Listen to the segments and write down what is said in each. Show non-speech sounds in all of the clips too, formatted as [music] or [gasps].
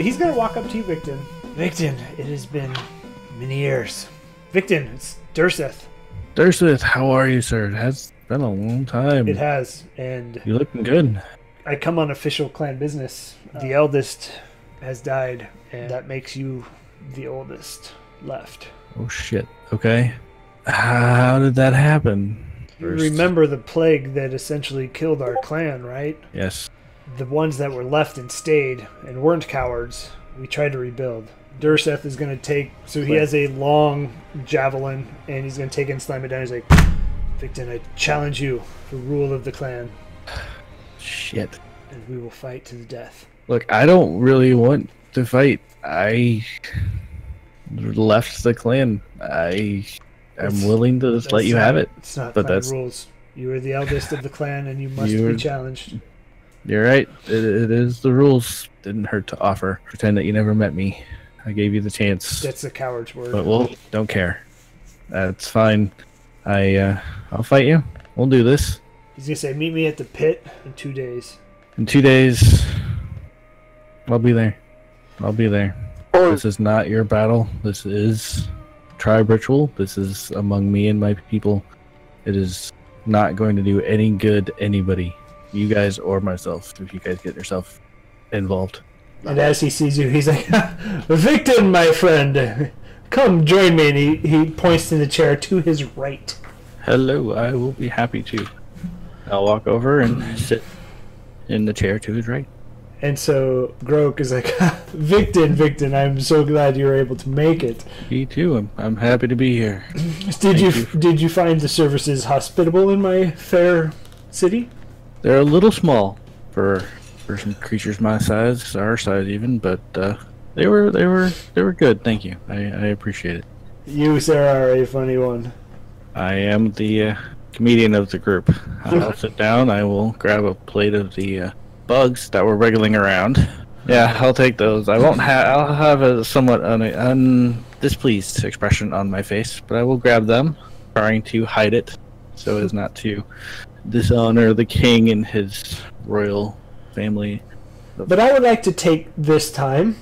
he's gonna walk up to you, Victon. Victon, it has been many years. Victon, it's Durseth. Durseth, how are you, sir? It has been a long time. It has, and you're looking good? I come on official clan business. The uh, eldest has died, and that makes you the oldest left. Oh shit. Okay. How did that happen? You First- remember the plague that essentially killed our clan, right? Yes. The ones that were left and stayed and weren't cowards, we tried to rebuild. Durseth is going to take, so he has a long javelin, and he's going to take and slam it down. He's like, Victon, I challenge you for rule of the clan, Shit. and we will fight to the death. Look, I don't really want to fight. I left the clan. I am willing to just let you not- have it. It's not but that's- rules. You are the eldest of the clan, and you must You be challenged. You're right. It, it is the rules. Didn't hurt to offer. Pretend that you never met me. I gave you the chance. That's a coward's word. But well, don't care. That's fine. I uh, I'll fight you. We'll do this He's gonna say, "Meet me at the pit in two days." in two days. I'll be there. I'll be there. This is not your battle. This is tribe ritual. This is among me and my people. It is not going to do any good to anybody, you guys or myself, if you guys get yourself involved. And as he sees you, he's like, [laughs] "Victon, my friend, come join me." And he, he points to the chair to his right. Hello, I will be happy to. I'll walk over and sit in the chair to his right. And so Grok is like, [laughs] "Victon, Victon, I'm so glad you were able to make it. Me too. I'm, I'm happy to be here. Did you, you. did you find the services hospitable in my fair city?" They're a little small for for some creatures my size, our size even, but uh, they were they were they were good. Thank you. I, I appreciate it. You, sir, are a funny one. I am the uh, comedian of the group. [laughs] I'll sit down. I will grab a plate of the uh, bugs that were wriggling around. Yeah, I'll take those. I won't have. I'll have a somewhat un- un- displeased expression on my face, but I will grab them, trying to hide it so as not to dishonor the king and his royal family. But I would like to take this time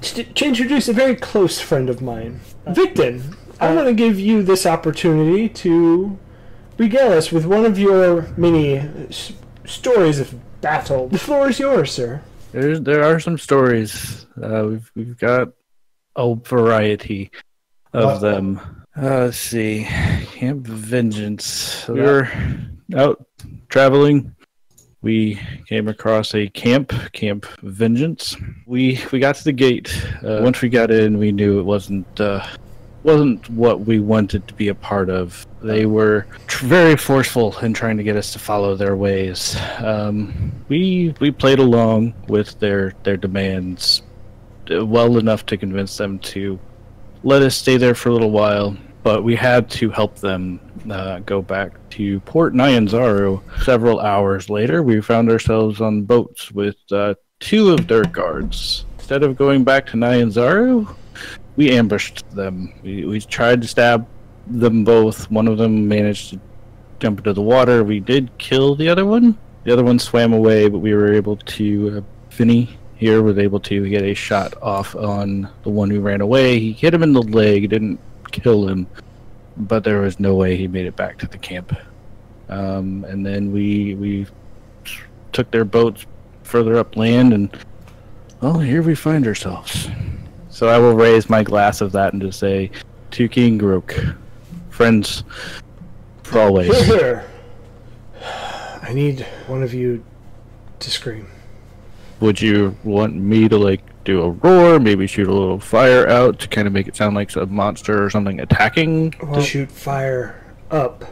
to, to introduce a very close friend of mine, Victon. I want to give you this opportunity to regale us with one of your many s- stories of battle. The floor is yours, sir. There's there are some stories. Uh, we've we've got a variety of Uh-oh. them. Uh, let's see, Camp Vengeance. We were out traveling. We came across a camp, Camp Vengeance. We we got to the gate. Uh, once we got in, we knew it wasn't uh, wasn't what we wanted to be a part of. They were tr- very forceful in trying to get us to follow their ways. Um, we we played along with their their demands uh, well enough to convince them to let us stay there for a little while. But we had to help them uh, go back to Port Nyanzaru. Several hours later, we found ourselves on boats with uh, two of their guards. Instead of going back to Nyanzaru, we ambushed them. We, we tried to stab them both. One of them managed to jump into the water. We did kill the other one. The other one swam away, but we were able to. Uh, here was able to get a shot off on the one who ran away. He hit him in the leg, didn't kill him, but there was no way he made it back to the camp. Um, and then we we took their boats further up land, and well, here we find ourselves. So I will raise my glass of that and just say, to King Grook, friends for always. Here, here. [sighs] I need one of you to scream. Would you want me to like do a roar, maybe shoot a little fire out to kind of make it sound like a monster or something attacking? to shoot fire up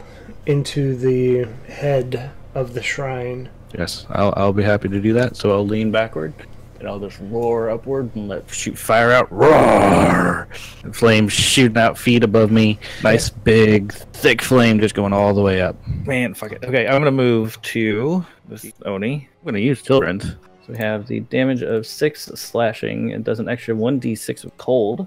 into the head of the shrine. Yes, I'll, I'll be happy to do that. So I'll lean backward and I'll just roar upward and let shoot fire out. Roar! And flames shooting out feet above me. Nice big thick flame just going all the way up. Man, fuck it. Okay, I'm gonna move to this Oni. I'm gonna use Tilrend. So we have the damage of six slashing. It does an extra one d6 of cold.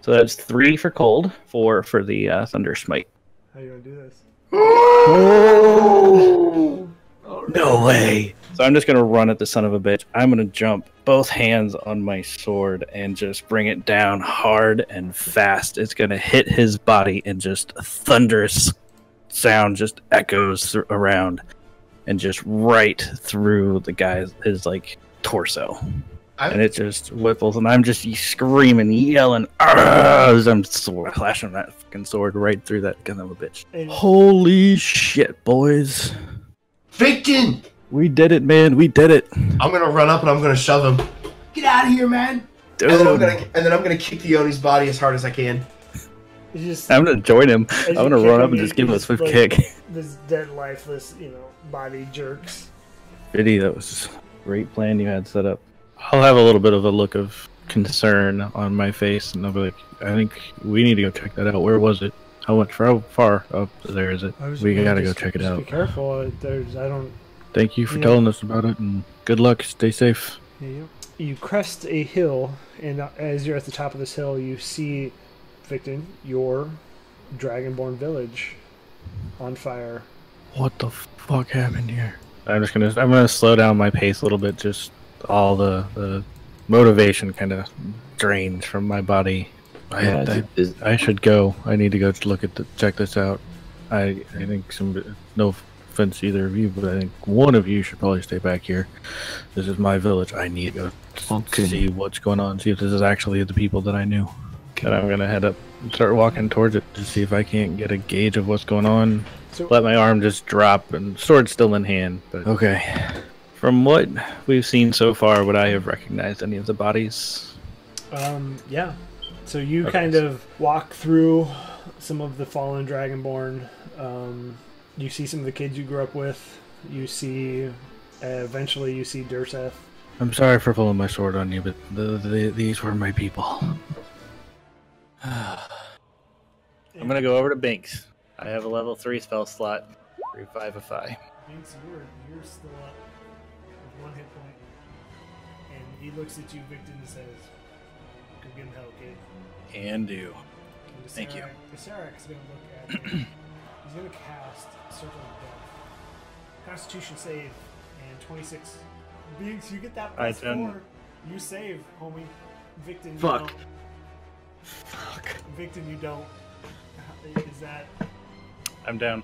So that's three for cold, four for the uh, thunder smite. How you gonna do this? [gasps] No way. So I'm just gonna run at the son of a bitch. I'm gonna jump both hands on my sword and just bring it down hard and fast. It's gonna hit his body and just a thunderous sound just echoes th- around and just right through the guy's his like torso. I- and it just whipples, and I'm just screaming, yelling, as I'm sword, flashing that fucking sword right through that son of a bitch. And Holy shit, boys! Victon! We did it, man. We did it, I'm gonna run up and I'm gonna shove him. Get out of here, man! dude. And then I'm gonna and then I'm gonna kick the Oni's body as hard as I can. just I'm gonna join him. I'm gonna run up and just give him a swift like- kick. This dead, lifeless, you know, body jerks. Biddy, that was a great plan you had set up. I'll have a little bit of a look of concern on my face, and I'll be like, I think we need to go check that out. Where was it? How much? How far up there is it? We gotta just- go check it just out. Be careful. There's, I don't. Thank you for Yeah. telling us about it, and good luck. Stay safe. You, you crest a hill, and uh, as you're at the top of this hill, you see, Victon, your Dragonborn village on fire. What the fuck happened here? I'm just gonna I'm gonna slow down my pace a little bit. Just all the the motivation kind of drains from my body. I, Yeah, I, is- I should go. I need to go to look at the check this out. I I think some no offense to either of you, but I think one of you should probably stay back here. This is my village. I need to go Okay. see what's going on. See if this is actually the people that I knew. And I'm gonna head up, and start walking towards it to see if I can't get a gauge of what's going on. So, Let my arm just drop, and sword still in hand. But okay. From what we've seen so far, would I have recognized any of the bodies? um, yeah. So you Okay. kind of walk through some of the fallen Dragonborn. Um, you see some of the kids you grew up with. You see, uh, eventually, you see Durseth. I'm sorry for pulling my sword on you, but the, the, these were my people. [sighs] I'm gonna go over to Binks. I have a level three spell slot. Revivify. Binks, you're, you're still up with one hit point. And he looks at you, Victon, and says, Go get him help, kid. Can do. And Thank you. Sarak is going to look at [clears throat] him. He's going to cast Circle of Death. Constitution save and 26. Binks, you get that I plus done- four. You save, homie. Victon, you Fuck. don't. Fuck. Victon, you don't. Is that I'm down.